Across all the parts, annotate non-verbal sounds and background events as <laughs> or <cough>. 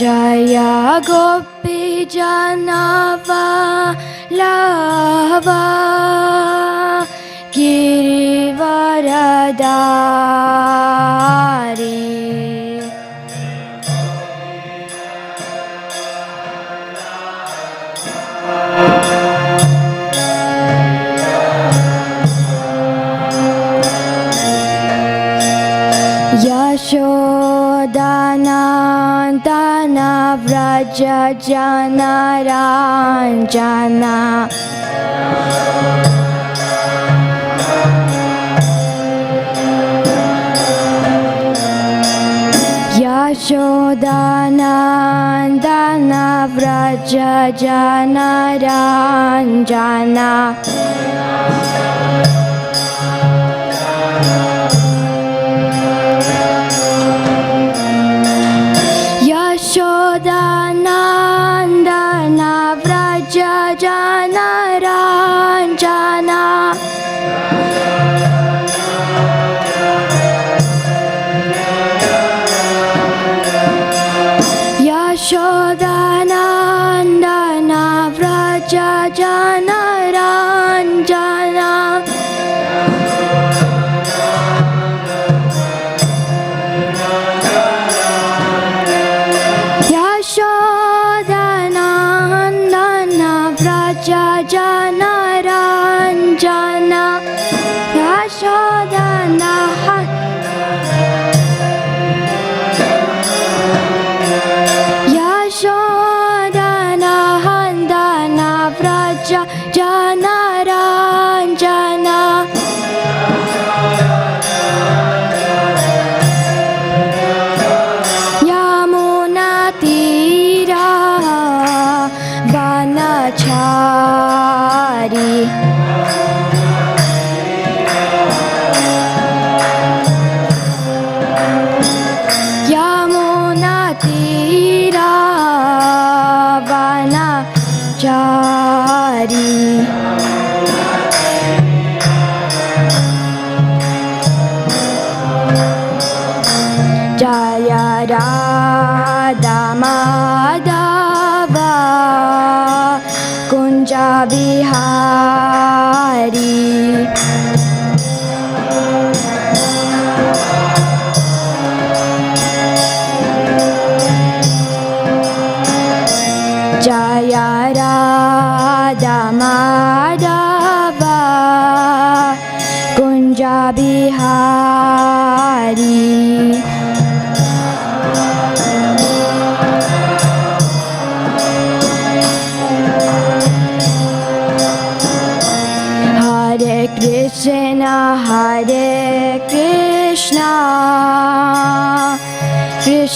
Jaya Gopi Janava Lava Girivaradari Yashodana Vraj जनराञ जना। यशोदना व्रज जनराञ जना। সদা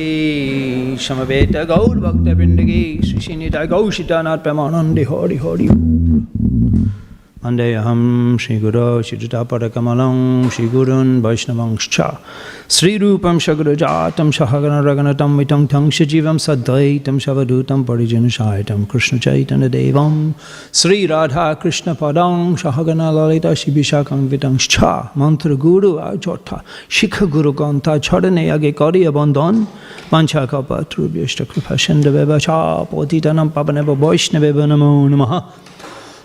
की समवेत गौर भक्त पिंड की श्रीनिता गौ सीतानाथ प्रमानंदे हरि हरि वंदे अहम श्रीगुरो श्रीतापरकमलं श्रीगुरुन् वैष्णवंश्च श्रीरूपं सगुरुजातं सहगणरगणतं वितं थं सजीवं सद्वैतं सवधूतं परिजनसायतं कृष्णचैतन्यदेवं श्रीराधाकृष्णपदं सहगणललिता शिविशाखं वितंश्च मन्त्रगुरु अचोत्थ शिखगुरुकन्था छडने अगे करिय बन्धन् वाञ्छाकपातृभ्यष्टकृपशन्दवेवचापोतितनं पवनव वैष्णवेव नमो नमः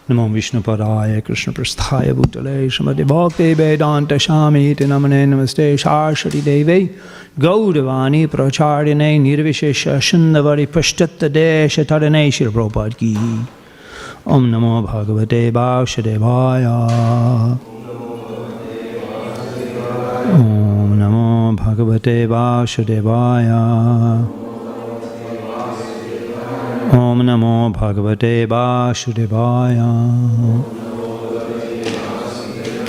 नमो विष्णुपराय कृष्णप्रस्थाय भूतले श्रीमति भक्ते वेदान्तशामीति नमने नमस्ते शाश्वति देवै गौरवाणी प्रचारिणे निर्विशेष सुन्दवरि पश्चत्तदेशतरणे शिरप्रोपार्की ॐ नमो भगवते वासुदेवाय ॐ भगवते वासुदेवाय ओम नमो भगवते वासुदेवाय Om Namo Bhagavate Vasudevaya.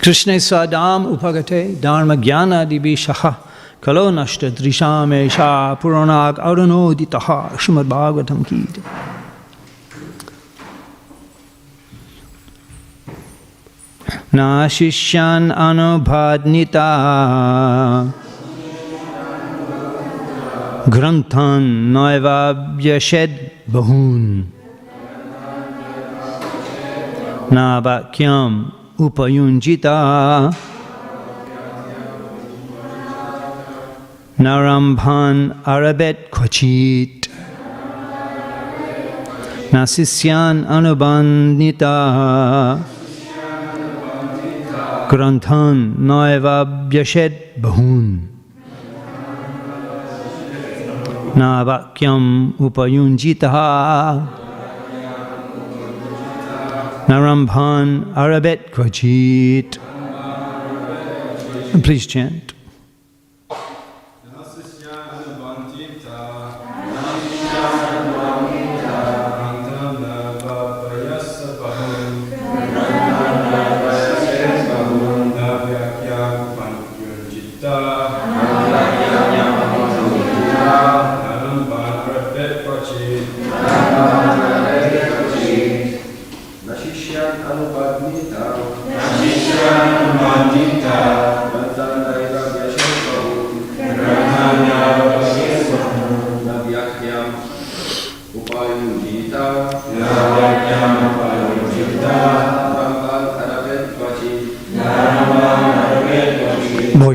Krishna Swadam Upagate Dharma Jnana Dibi Shishyan Anubhadnita ग्रंथन नैवाव्यषद बहून नावाक्यम उपयुंजिता नरम्भान अरबेत क्वचित नासिस्यान अनुबंधिता ग्रंथन नैवाव्यषद बहून न वाक्यम उपयुंजितः नरम्भान अरबेत क्वचित Please chant.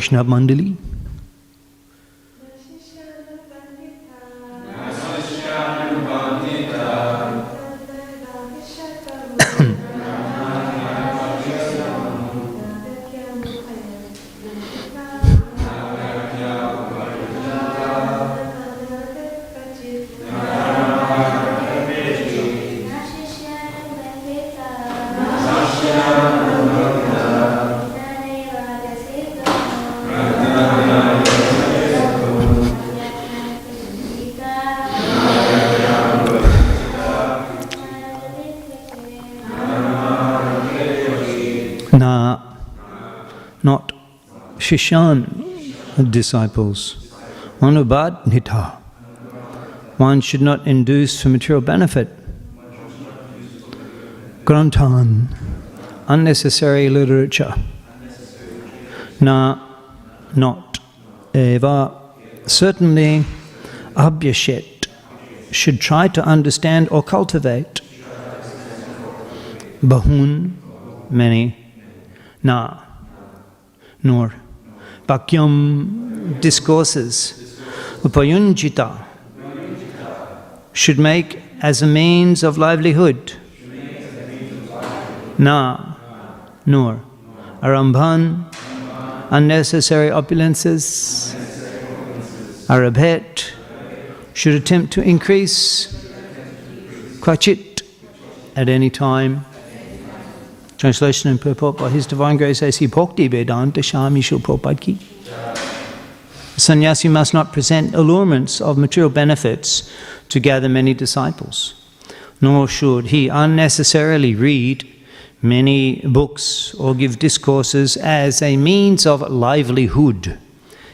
Vaishnav Mandali. Shishan disciples. One should not induce for material benefit. Grantan, unnecessary literature. Na, not. Eva, certainly, Abhyashet, should try to understand or cultivate. Bahun, many. Na, nor. Bhakyam, discourses. Upayunjita, should make as a means of livelihood. Na, nor. Arambhan, unnecessary opulences. Arabhet, should attempt to increase. Kvachit, at any time. Translation and purport by His Divine Grace A.C. Bhakti Vedanta Shami Shil Prabhupada Ki. Sannyasi must not present allurements of material benefits to gather many disciples, nor should he unnecessarily read many books or give discourses as a means of livelihood.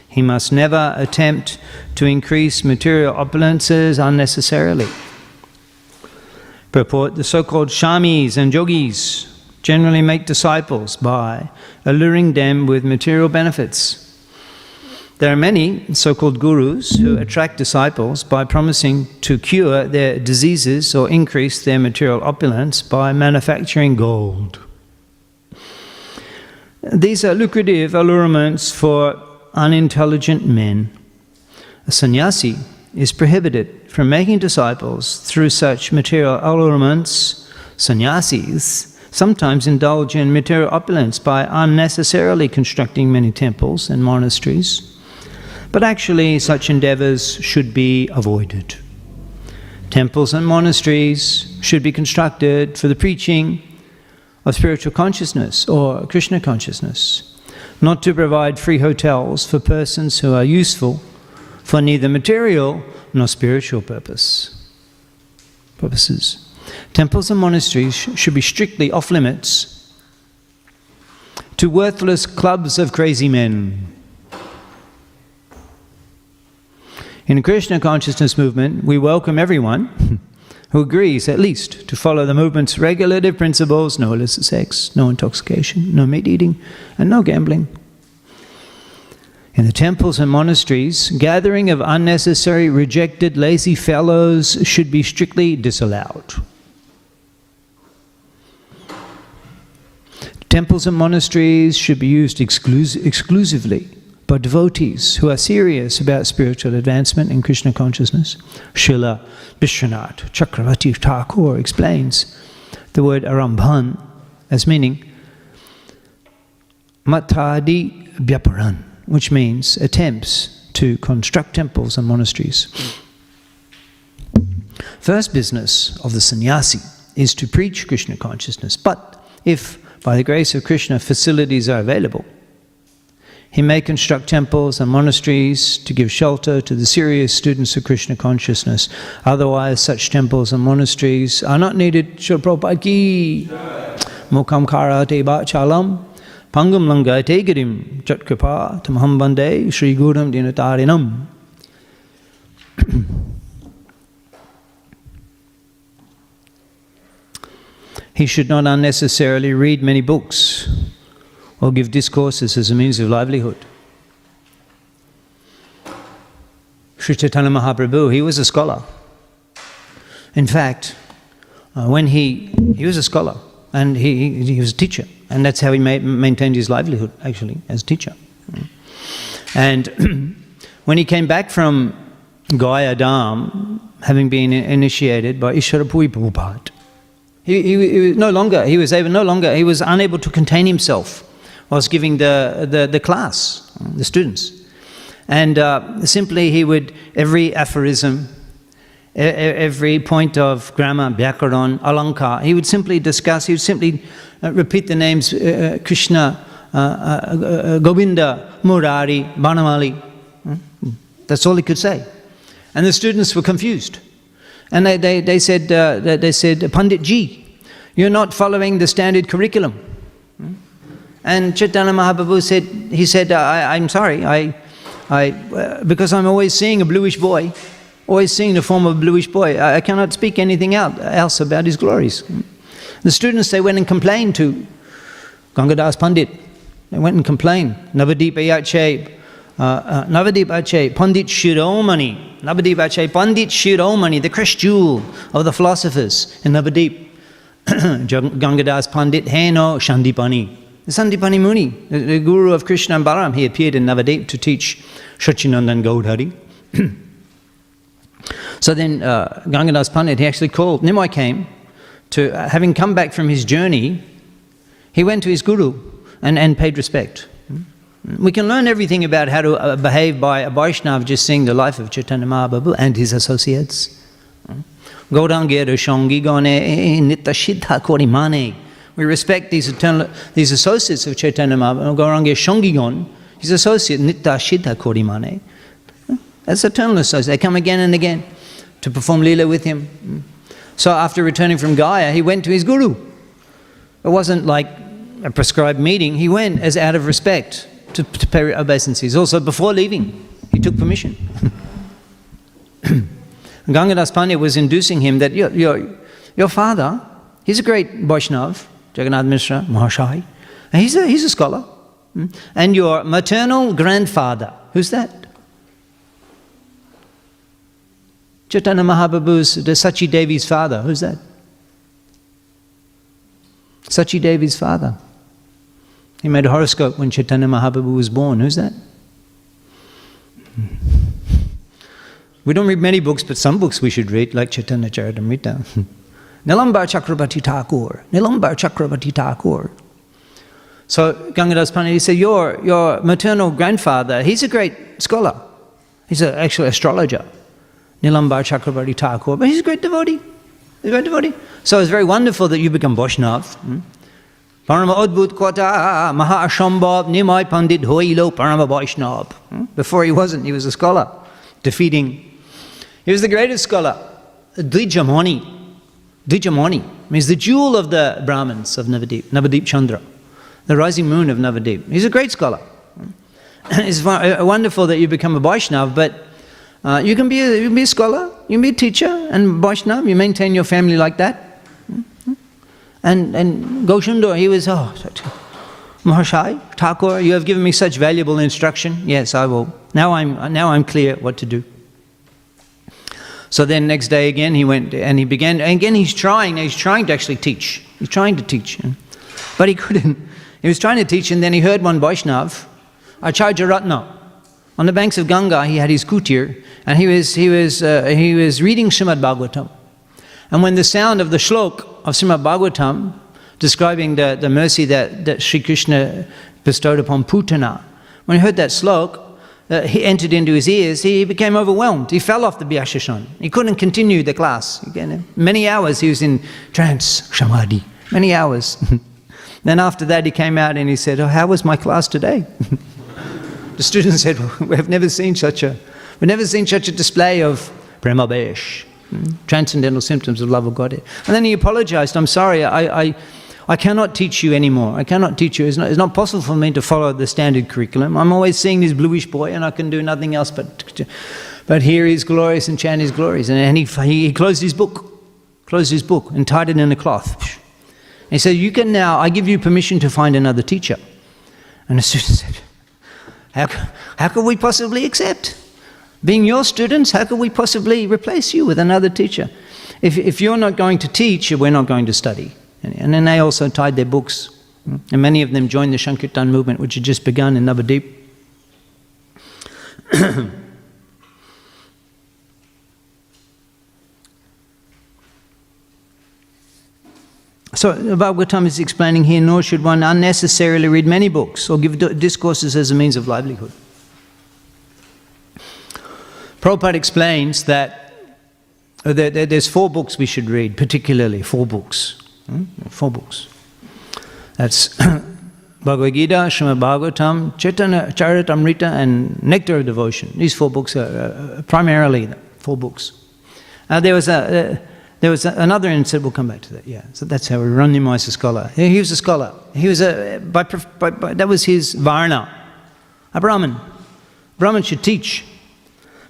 He must never attempt to increase material opulences unnecessarily. Purport The so called shamis and yogis generally make disciples by alluring them with material benefits. There are many so called gurus who attract disciples by promising to cure their diseases or increase their material opulence by manufacturing gold. These are lucrative allurements for unintelligent men. A sannyasi is prohibited from making disciples through such material allurements. Sannyasis sometimes indulge in material opulence by unnecessarily constructing many temples and monasteries. But actually, such endeavors should be avoided. Temples and monasteries should be constructed for the preaching of spiritual consciousness or Krishna consciousness, not to provide free hotels for persons who are useful for neither material nor spiritual purpose. Purposes. Temples and monasteries should be strictly off limits to worthless clubs of crazy men In the Krishna consciousness movement, we welcome everyone <laughs> who agrees at least to follow the movement's regulative principles no illicit sex, no intoxication, no meat eating, and no gambling. In the temples and monasteries, gathering of unnecessary, rejected, lazy fellows should be strictly disallowed. Temples and monasteries should be used exclus- exclusively by devotees who are serious about spiritual advancement in Krishna consciousness. Srila Vishwanath Chakravarti Thakur explains the word arambhan as meaning matadi vyaparan, which means attempts to construct temples and monasteries. First business of the sannyasi is to preach Krishna consciousness, but if by the grace of Krishna facilities are available, he may construct temples and monasteries to give shelter to the serious students of Krishna consciousness. Otherwise, such temples and monasteries are not needed. Srila Prabhupada ki Mukam karate chalam Pangam langa tegirim Jatkripa tamham bande Sri Gurum dinatarinam. <clears throat> He should not unnecessarily read many books or give discourses as a means of livelihood. Sri Chaitanya Mahaprabhu, he was a scholar. In fact, uh, when he, he was a scholar and he, he was a teacher, and that's how he ma- maintained his livelihood, actually, as a teacher. And <clears throat> when he came back from Gaya Dham, having been initiated by Ishwarapuri Prabhupada, he, he, he was no longer, he was able, no longer, he was unable to contain himself was giving the, the, the class, the students. And uh, simply he would, every aphorism, every point of grammar, Vyakaran, Alankar, he would simply discuss, he would simply uh, repeat the names uh, uh Krishna, uh, uh, Govinda, Murari, Banamali. Hmm? That's all he could say. And the students were confused. And they, they, they, said, uh, they said, Pandit Ji, you're not following the standard curriculum. Hmm? And Chaitanya Mahaprabhu said, he said, I, am sorry, I, I, uh, because I'm always seeing a bluish boy, always seeing the form of a bluish boy, I, I cannot speak anything out, else about his glories. Hmm? The students, they went and complained to Gangadas Pandit. They went and complained. Navadip Ayache, uh, uh, Navadip Ache, Pandit Shiromani, Navadip Ache, Pandit Shiromani, the crest jewel of the philosophers in Navadip. <clears throat> Gangadas Pandit, Heno Shandipani. Sandipani Muni, the, guru of Krishna and Balaram, he appeared in Navadip to teach Shachinandan Gaurahari. <clears throat> so then uh, Gangadas Pandit, he actually called, Nimai came, to, uh, having come back from his journey, he went to his guru and, and paid respect. We can learn everything about how to uh, behave by a Vaishnav just seeing the life of Chaitanya Mahaprabhu and his associates. Eh, eh, eh, Nitya Siddha Korimane. We respect these, eternal, these associates of Chaitanya Mahaprabhu. His associate, Nitya Siddha Korimane. That's eternal associate. They come again and again to perform lila with him. So after returning from Gaya, he went to his guru. It wasn't like a prescribed meeting. He went as out of respect to, to pay obeisances. Also, before leaving, he took permission. <clears throat> Gangadas Pandit was inducing him that your, your, your father, he's a great Vaishnav, Jagannath Mishra, Mahashai, and he's a, he's a scholar. Hmm? And your maternal grandfather, who's that? Chaitanya Mahaprabhu's, the Sachi Devi's father, who's that? Sachi Devi's father. He made a horoscope when Chaitanya Mahaprabhu was born. Who's that? We don't read many books, but some books we should read, like Chaitanya Charitamrita. <laughs> Nilambar Chakrabarti Thakur. Nilambar Chakrabarti Thakur. So Gangadas Pandit said, your, your maternal grandfather, he's a great scholar. He's a, actually astrologer. Nilambar Chakrabarti Thakur. But he's a great devotee. He's a great devotee. So it's very wonderful that you become Vaishnav. Hmm? Hmm? Parama Adbhut Kota Maha Nimai Pandit Hoilo Parama Vaishnav. Hmm? Before he wasn't, he was a scholar, defeating he was the greatest scholar, Dvijamani. Dvijamani means the jewel of the Brahmins of Navadip, Navadip Chandra, the rising moon of Navadip. He's a great scholar. <clears throat> It's wonderful that you become a Vaishnav, but uh, you, can be a, you can be a scholar, you can be a teacher, and Vaishnav, you maintain your family like that. And, and Goshundo, he was, oh, Mahashai, Thakur, you have given me such valuable instruction. Yes, I will. Now I'm, now I'm clear what to do. So then next day again he went and he began, and again he's trying, he's trying to actually teach. He's trying to teach. But he couldn't. He was trying to teach and then he heard one Vaishnav, Acharya Ratna. On the banks of Ganga he had his kutir and he was, he was, uh, he was reading Srimad Bhagavatam. And when the sound of the shlok of Srimad Bhagavatam describing the, the mercy that, that Sri Krishna bestowed upon Putana, when he heard that slok, uh, he entered into his ears, he became overwhelmed. He fell off the Vyashashan. He couldn't continue the class. Again, many hours he was in trance, samadhi, many hours. <laughs> then after that he came out and he said, oh, how was my class today? <laughs> the students said, well, we've never seen such a, we've never seen such a display of prema transcendental symptoms of love of God. And then he apologized, I'm sorry, I, I I cannot teach you anymore. I cannot teach you. It's not, it's not possible for me to follow the standard curriculum. I'm always seeing this bluish boy and I can do nothing else but, but hear his glories and chant his glories. And, and he, he closed his book, closed his book and tied it in a cloth. And he said, you can now, I give you permission to find another teacher. And the student said, how, how could we possibly accept? Being your students, how could we possibly replace you with another teacher? If, if you're not going to teach, we're not going to study. And then they also tied their books. And many of them joined the Shankirtan movement, which had just begun in Navadip. <clears throat> So Bhagavatam is explaining here, nor should one unnecessarily read many books or give discourses as a means of livelihood. Prabhupada explains that uh, there's four books we should read, particularly four books. Hmm? Four books. That's <coughs> Bhagavad Gita, Srimad Bhagavatam, Chaitanya Charitamrita, and Nectar of Devotion. These four books are primarily four books. Uh, there was a. Uh, there was another incident, we'll come back to that, yeah. So that's how Ranima was a scholar. He was a scholar. He was a, by, by, by, that was his Varna, a Brahmin. Brahmin should teach.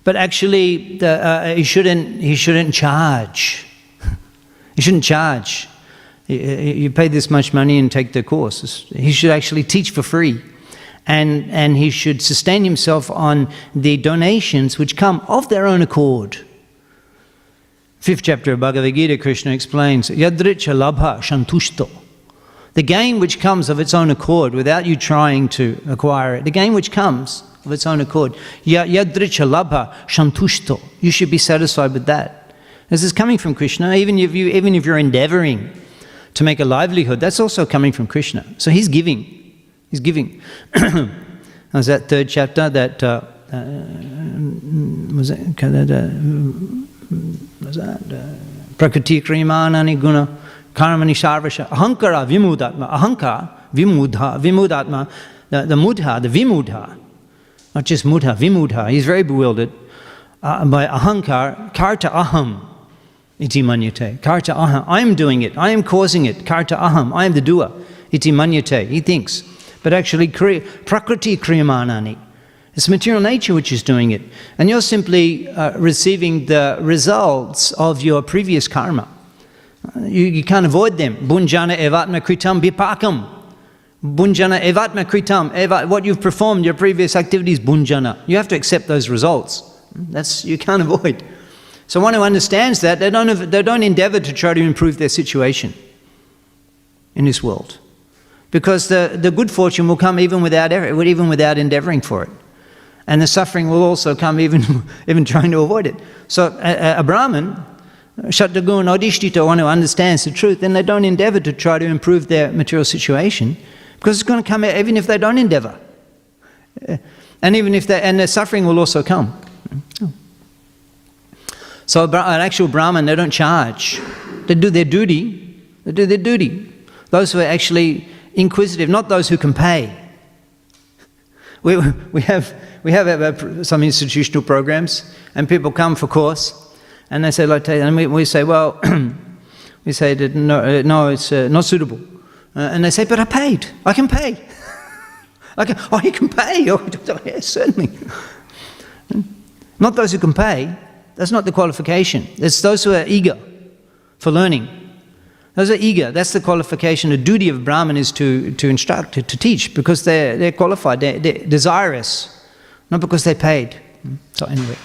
But actually, the, uh, he, shouldn't, he shouldn't charge. <laughs> he shouldn't charge you pay this much money and take the course. He should actually teach for free. And, and he should sustain himself on the donations which come of their own accord. Fifth chapter of Bhagavad Gita, Krishna explains, Yadricha labha shantushto. The gain which comes of its own accord without you trying to acquire it, the gain which comes of its own accord, Yadricha labha shantushto. You should be satisfied with that. This is coming from Krishna, even if, you, even if you're endeavoring to make a livelihood, that's also coming from Krishna. So he's giving. He's giving. <coughs> was that third chapter that uh, uh, was that was that uh, prakriti krimanani guna karmani sarvasha ahankara vimudatma ahankara vimudha vimudatma the, the mudha the vimudha not just mudha vimudha he's very bewildered uh, by ahankar karta aham iti manyate. Karta aham, I am doing it, I am causing it. Karta aham, I am the doer. Iti manyate, he thinks. But actually, kriya, prakriti kriyamanani. It's material nature which is doing it. And you're simply uh, receiving the results of your previous karma. You, you can't avoid them. Bunjana evatma kritam vipakam. Bunjana evatma kritam. What you've performed, your previous activities, bunjana. You have to accept those results. That's you can't <laughs> avoid. So one who understands that, they don't, they don't endeavor to try to improve their situation in this world. Because the, the good fortune will come even without, er, even without endeavoring for it. And the suffering will also come even, <laughs> even trying to avoid it. So a, a Brahmin, Shatdagun Adhishtita, one who understands the truth, then they don't endeavor to try to improve their material situation because it's going to come out even if they don't endeavor. And even if they, and their suffering will also come. So an actual Brahman, they don't charge. They do their duty. They do their duty. Those who are actually inquisitive, not those who can pay. We, we have, we have uh, some institutional programs, and people come for course, and they say, like, and we, we say, well, <clears throat> we say that no, uh, no it's uh, not suitable. Uh, and they say, but I paid. I can pay. <laughs> I can, oh, you can pay? Oh, <laughs> certainly. <laughs> Not those who can pay. That's not the qualification. It's those who are eager for learning. Those are eager. That's the qualification. The duty of Brahman is to, to instruct, to, to teach, because they're, they're qualified, they're, they're desirous, not because they paid. So, anyway.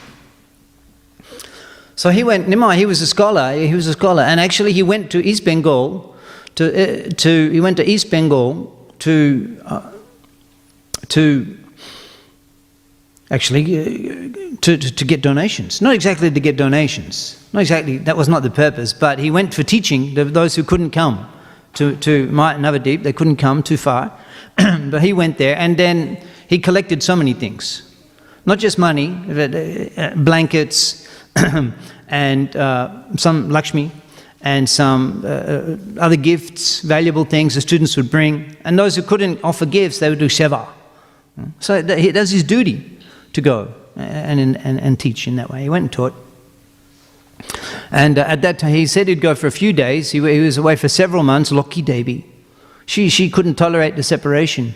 So he went, Nimai, he was a scholar, he was a scholar, and actually he went to East Bengal, to, uh, to, he went to East Bengal to, uh, to actually uh, to, to, to, get donations. Not exactly to get donations. Not exactly, that was not the purpose, but he went for teaching those who couldn't come to, to Navadip, they couldn't come too far. <clears throat> but he went there and then he collected so many things. Not just money, uh, blankets <clears throat> and uh, some Lakshmi and some uh, uh, other gifts, valuable things the students would bring. And those who couldn't offer gifts, they would do seva. So he does his duty to go and, and, and teach in that way. He went and taught. And uh, at that time, he said he'd go for a few days. He, he was away for several months. Loki Devi. She, she couldn't tolerate the separation.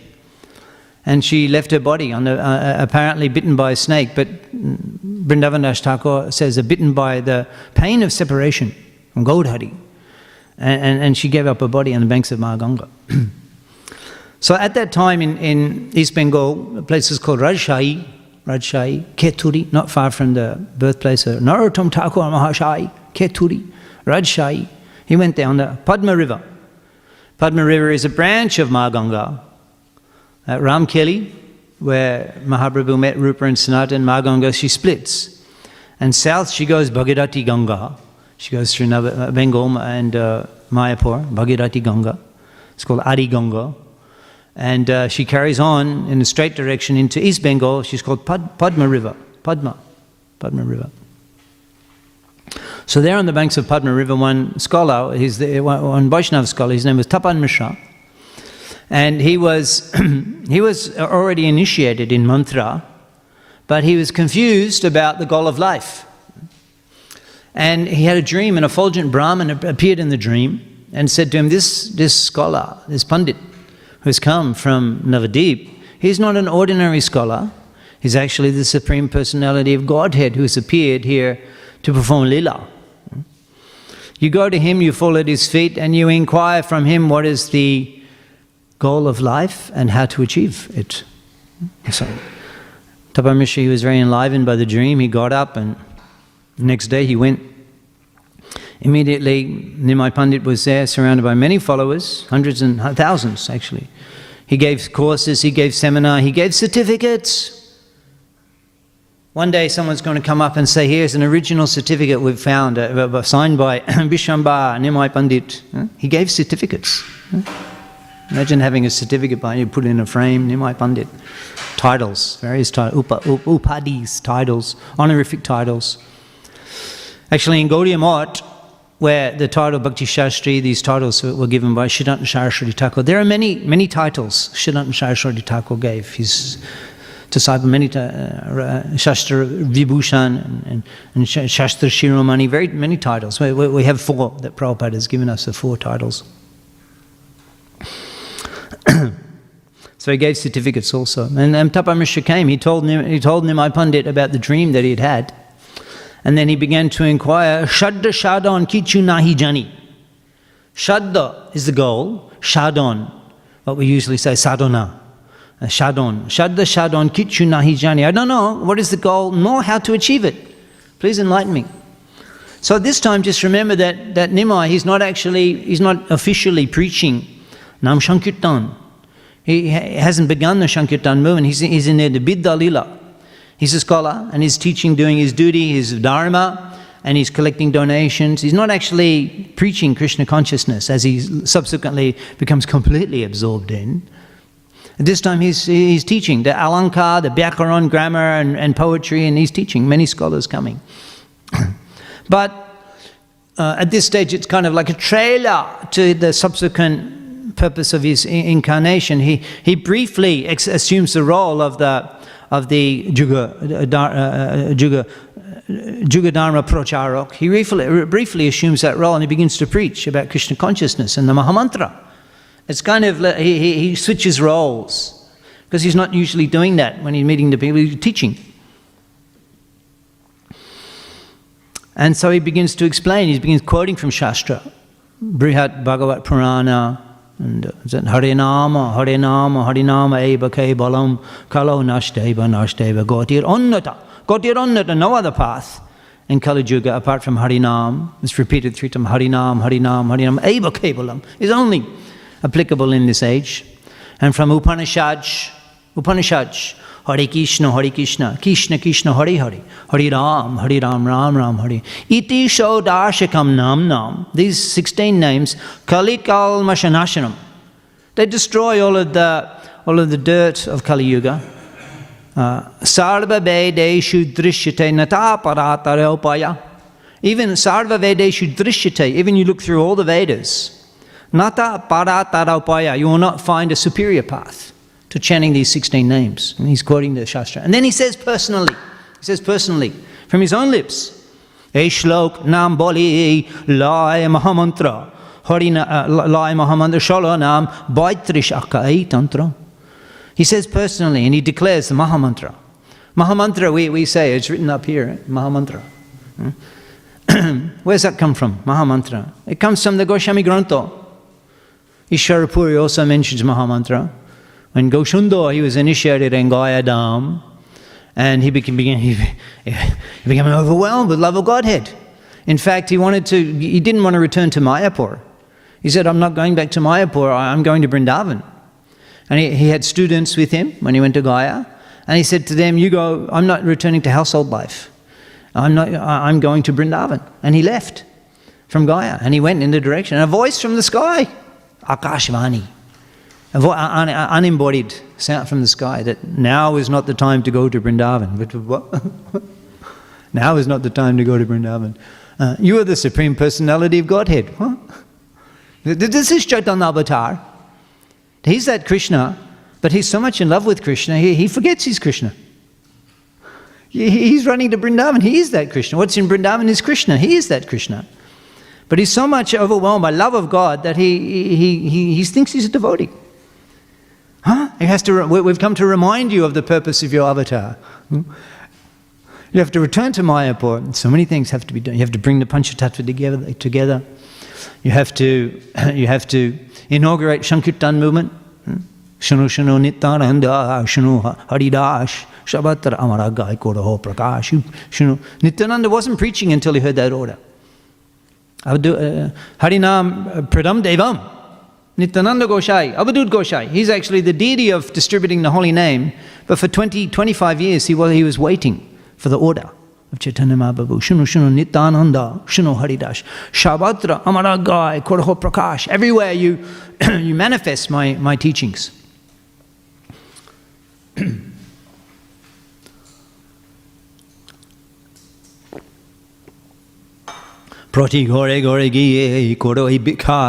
And she left her body, on the, uh, uh apparently bitten by a snake. But Vrindavan Thakur says, are bitten by the pain of separation from Gaurahari. And, and, and, she gave up her body on the banks of Mahaganga. <clears throat> so at that time in, in East Bengal, a place is called Rajshahi, Rajshahi, Kheturi, not far from the birthplace of Narottam Thakur Mahashai, Kheturi, Rajshahi. He went down the Padma River. Padma River is a branch of Mahaganga. At Ramkeli, where Mahaprabhu met Rupa and Sanatan, Mahaganga, she splits. And south she goes Bhagirathi Ganga. She goes through uh, Bengal and uh, Mayapur, Bhagirathi Ganga. It's called Adi Ganga. And uh, she carries on in a straight direction into East Bengal. She's called Pad- Padma River. Padma. Padma River. So there on the banks of Padma River, one scholar, he's the, one Vaishnav scholar, his name was Tapan Mishra. And he was, <clears throat> he was already initiated in mantra, but he was confused about the goal of life. And he had a dream, and a fulgent Brahmin appeared in the dream and said to him, This, this scholar, this Pandit, who's come from Navadip, he's not an ordinary scholar. He's actually the Supreme Personality of Godhead who's appeared here to perform lila. You go to him, you fall at his feet, and you inquire from him what is the goal of life and how to achieve it. So, Tapan Mishra was very enlivened by the dream. He got up, and the next day he went Immediately, Nimai Pandit was there, surrounded by many followers, hundreds and thousands actually. He gave courses, he gave seminar, he gave certificates. One day, someone's going to come up and say, Here's an original certificate we've found, uh, signed by <laughs> Bishamba Nimai Pandit. He gave certificates. Imagine having a certificate by you, put it in a frame, Nimai Pandit. Titles, various titles, upa, upadis, titles, honorific titles. Actually, in Gaudiya Math, where the title Bhakti Shastri, these titles were given by Siddhanta Saraswati Thakur. There are many, many titles Siddhanta Saraswati Thakur gave his Saipa many uh, uh, Shastra Vibhushan and, and, and Shastra Shiromani, very many titles. We, we have four that Prabhupada has given us, the four titles. <clears throat> so he gave certificates also. And um, Tapan Mishra came, he told, he told Nimai Pandit about the dream that he had had. And then he began to inquire, Shadda Shadon Kichu Nahi Jani. Shadda is the goal, Shadon, what we usually say, Sadhana. Uh, Shadon. Shadda Shadon Kichu Nahi Jani. I don't know what is the goal, nor how to achieve it. Please enlighten me. So this time, just remember that, that Nimai, he's not actually, he's not officially preaching Nam Shankirtan. He hasn't begun the Shankirtan movement. He's, he's in the Bidda Lila. He's a scholar and he's teaching, doing his duty, his dharma, and he's collecting donations. He's not actually preaching Krishna consciousness as he subsequently becomes completely absorbed in. At this time, he's, he's teaching the Alankar, the Vyakaran, grammar, and, and poetry, and he's teaching many scholars coming. <clears throat> but uh, at this stage, it's kind of like a trailer to the subsequent purpose of his incarnation. He, he briefly assumes the role of the, of the Juga, uh, uh, Juga, Jugadharma Procharok. He briefly, briefly assumes that role and he begins to preach about Krishna consciousness and the Mahamantra. It's kind of, he, he switches roles because he's not usually doing that when he's meeting the people, he's teaching. And so he begins to explain, he begins quoting from Shastra, Brihat Bhagavat Purana, and uh, Harinama, Harinama, Harinama Eva Balam, Kalo Nashteva, Nashteva, Gotir Onnata. Gotir Onnata, no other path in Kali Yuga apart from Harinam. It's repeated three times Harinam, Harinam, Harinam, Eva Balam is only applicable in this age. And from Upanishads, Upanishads, Hare Krishna, Hare Krishna, Krishna Krishna, Hare Hare, Hare Ram, Hare Ram, Ram Ram, Hare. Iti Shodashakam Nam Nam. These 16 names, Kalikal Mashanashanam. They destroy all of the, all of the dirt of Kali Yuga. Uh, Sarva Vedeshu Drishyate Nata Paratare Even Sarva Vedeshu Drishyate, even you look through all the Vedas, Nata Paratara you will not find a superior path to chanting these 16 names. And he's quoting the Shastra. And then he says personally, he says personally, from his own lips, Eshlok Nam Boli Lai Mahamantra, Harina uh, Lai Akai Tantra. He says personally, and he declares the Mahamantra. Mahamantra, we, we say, it's written up here, Mahamantra. Hmm? <clears throat> Where's that come from? Mahamantra. It comes from the Goswami Grantha. Ishwarapuri also mentions Mahamantra. When Goshundo, he was initiated in Gaya Dham, and he became, <laughs> he, became overwhelmed with love of Godhead. In fact, he wanted to, he didn't want to return to Mayapur. He said, I'm not going back to Mayapur, I'm going to Vrindavan. And he, he had students with him when he went to Gaya, and he said to them, You go, I'm not returning to household life. I'm, not, I'm going to Vrindavan. And he left from Gaya, and he went in the direction. And a voice from the sky, Akashvani, un- unembodied sound from the sky that now is not the time to go to Vrindavan. But <laughs> now is not the time to go to Vrindavan. Uh, you are the Supreme Personality of Godhead. Huh? This is Chaitanya Avatar. He's that Krishna, but he's so much in love with Krishna, he, he forgets he's Krishna. He's running to Vrindavan. He is that Krishna. What's in Vrindavan is Krishna. He is that Krishna. But he's so much overwhelmed by love of God that he, he, he, he thinks he's a devotee. Huh? It has to, we've come to remind you of the purpose of your avatar. Hmm? You have to return to Mayapur. So many things have to be done. You have to bring the Panchatattva together. together. You, have to, <clears throat> you have to inaugurate Shankirtan movement. Hmm? Shunu Shunu Nityananda Shunu Haridash Shabatra Amara Gai Kodaho Prakash. Shunu. Nityananda wasn't preaching until he heard that order. I would do Uh, Harinam Pradam Devam. Nityananda Gosai, Avadut Gosai, he's actually the deity of distributing the holy name, but for 20, 25 years he was, he was waiting for the order of Chaitanya Mahaprabhu. Shunu Shunu Nityananda, Shunu Haridash, Shabatra, Amaragai, Korho Prakash. Everywhere you, <clears throat> you manifest my, my teachings. <clears throat> প্রতি ঘরে ঘরে গিয়ে করো এই ভিক্ষা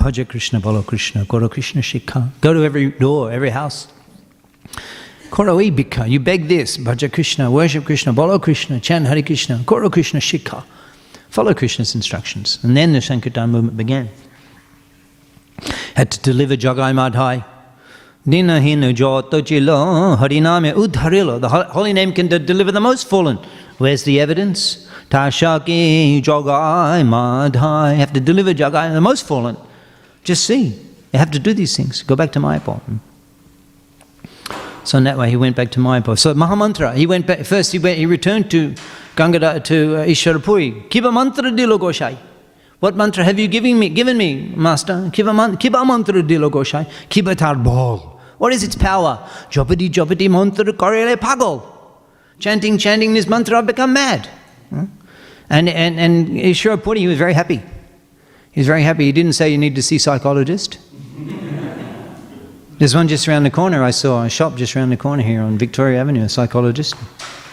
ভজ কৃষ্ণ বলো কৃষ্ণ করো কৃষ্ণ শিক্ষা Go to every door, every house. Koro e bhikha. You beg this. Bhaja Krishna, worship Krishna, bolo Krishna, chant Hare Krishna, Koro Krishna shikha. Follow Krishna's instructions. And then the Sankirtan movement began. Had to deliver Jagai Madhai. Dina hinu jota jilo hariname udharilo. The ho- holy name can de- deliver the most fallen. Where's the evidence? Tashaki Jagai Madhai. You have to deliver Jogai the most fallen. Just see. You have to do these things. Go back to Mayapur. So in that way, he went back to Mayapur. So Mahamantra, he went back. First, he went. He returned to Gangada to uh, Ishwarapuri. Kiva mantra dilo Goshai. What mantra have you given me? Given me, Master? Kiva, man, kiva mantra dilo Goshai. Kiva tar. What is its power? Jopati jopati mantra korele pagol. Chanting, chanting this mantra, I've become mad. And and and Ishwarapuri, he was very happy. He was very happy. He didn't say you need to see psychologist. There's one just around the corner I saw, a shop just around the corner here on Victoria Avenue, a psychologist.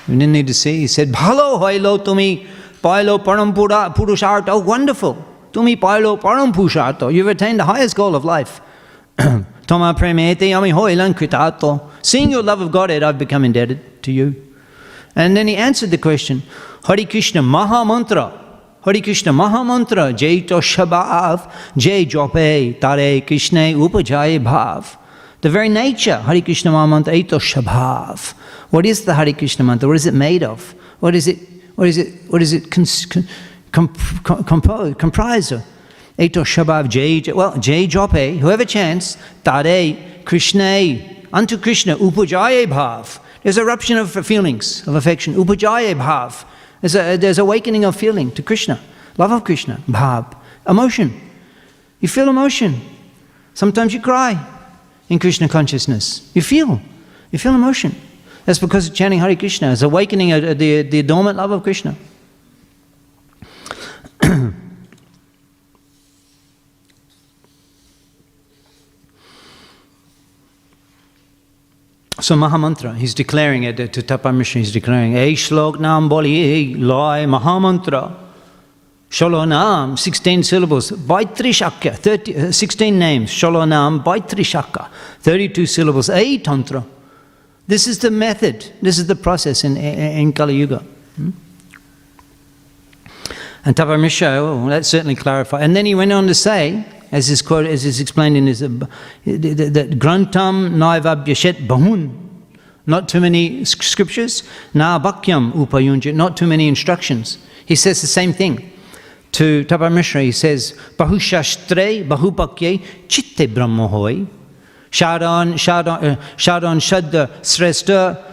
We didn't need to see. He said, Bhalo hoilo tumi pailo param pura- purushartha. Oh, wonderful. Tumi pailo param purushartha. You've attained the highest goal of life. <clears throat> Toma premete yami hoilan kritato. Seeing your love of Godhead, I've become indebted to you. And then he answered the question, Hari Krishna Maha Mantra. Hari Krishna Maha Mantra. Jai to Shabhav. Jai Jope Tare Krishna Upajaye Bhav. The very nature, Hari Krishna Maha Mantra, Eto Shabhav. What is the Hari Krishna Mantra? What is it made of? What is it, what is it, what is it cons- con- comp- com- composed, comprised of? Eto Shabhav Jai, well, Jai Jope, whoever chants, Tare Krishna, unto Krishna, Upajaye Bhav. There's eruption of feelings, of affection. Upajaye bhav. There's, a, there's awakening of feeling to Krishna. Love of Krishna. Bhav. Emotion. You feel emotion. Sometimes you cry in Krishna consciousness. You feel. You feel emotion. That's because of chanting Hare Krishna. It's awakening the, the dormant love of Krishna. <clears throat> So Mahamantra, he's declaring it to Tapan Mishra, he's declaring, Ei shlok nam boli loy Mahamantra. Sholonam, 16 syllables, Vaitrishakya, 30, uh, 16 names, Sholonam, Vaitrishakya, 32 syllables, Ei Tantra. This is the method, this is the process in, in, Kali Yuga. Hmm? And Tapan Mishra, oh, that certainly clarifies. And then he went on to say, as is as is explained in his, uh, that Grantam Naivabhyashet Bahun, not too many scriptures, Na Bhakyam Upayunja, not too many instructions. He says the same thing. To Tapan Mishra, he says, Bahushastre Bahupakye Chitte Brahmohoi, Shadan Shadan Shadan Shadda Sresta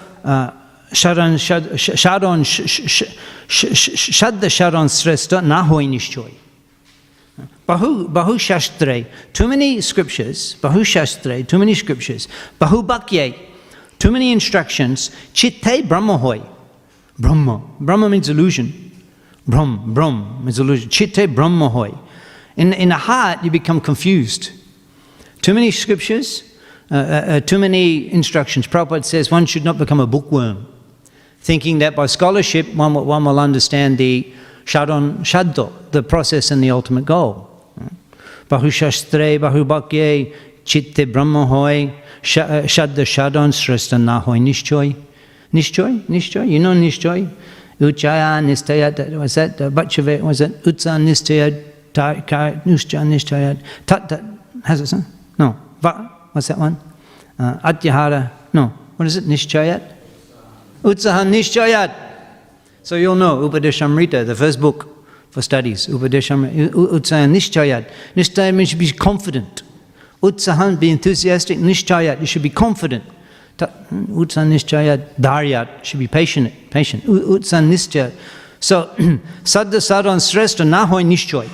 Shadan Shadan Shadda Shadan Sresta Nahoi Nishchoy. Bahu, Bahu Shastre, too many scriptures, Bahu Shastre, too many scriptures, Bahu Bhakye, too many instructions, Chitte Brahmahoy, Brahma, Brahma means illusion, Brahm, Brahm means illusion, Chitte Brahmahoy. In, in the heart, you become confused. Too many scriptures, uh, uh, too many instructions. Prabhupada says one should not become a bookworm, thinking that by scholarship one, will- one will understand the Shadon Shaddo, the process and the ultimate goal. Bahushastre, Bahubhakye, Chitte Brahmahoy, uh, Shadda Shadon Sresta Nahoy Nishchoy. Nishchoy? Nishchoy? You know Nishchoy? Uchaya Nistayat, was that uh, Bachave, was it Utsa Nistayat, Ta- Ka- Nushcha Nistayat, Tat Tat, has it son? No. Va, what's that one? Uh, Atyahara, no. What is it? Nishchayat? Utsaha Nishchayat. So you'll know Upadeshamrita, the first book for studies. Utsaha Nishchayat. Means you should be confident. Utsahan, be enthusiastic. Nishchayat, you should be confident. Ta- hmm, Utsahan Nishchayat, Daryat, should be patient. Patient. U- Utsahan Nishchayat. So, <clears throat> Saddha Sadhan Srestha Nahoy Nishchoy.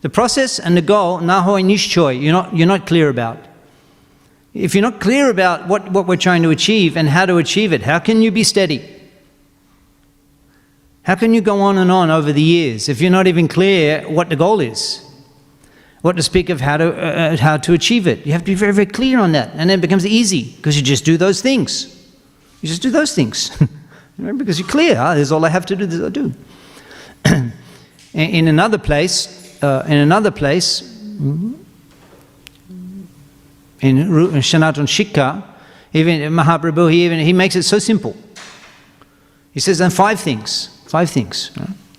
The process and the goal, Nahoy Nishchoy, you're not, you're not clear about. If you're not clear about what, what we're trying to achieve and how to achieve it, how can you be steady? How can you go on and on over the years if you're not even clear what the goal is? What to speak of how to, uh, uh, how to achieve it? You have to be very, very clear on that. And then it becomes easy because you just do those things. You just do those things. <laughs> Because you're clear. Ah, this is all I have to do, this I do. <clears throat> in, another place, uh, in another place, in Ru- in Shikha, Even Mahaprabhu, he even he makes it so simple. He says, and five things, five things.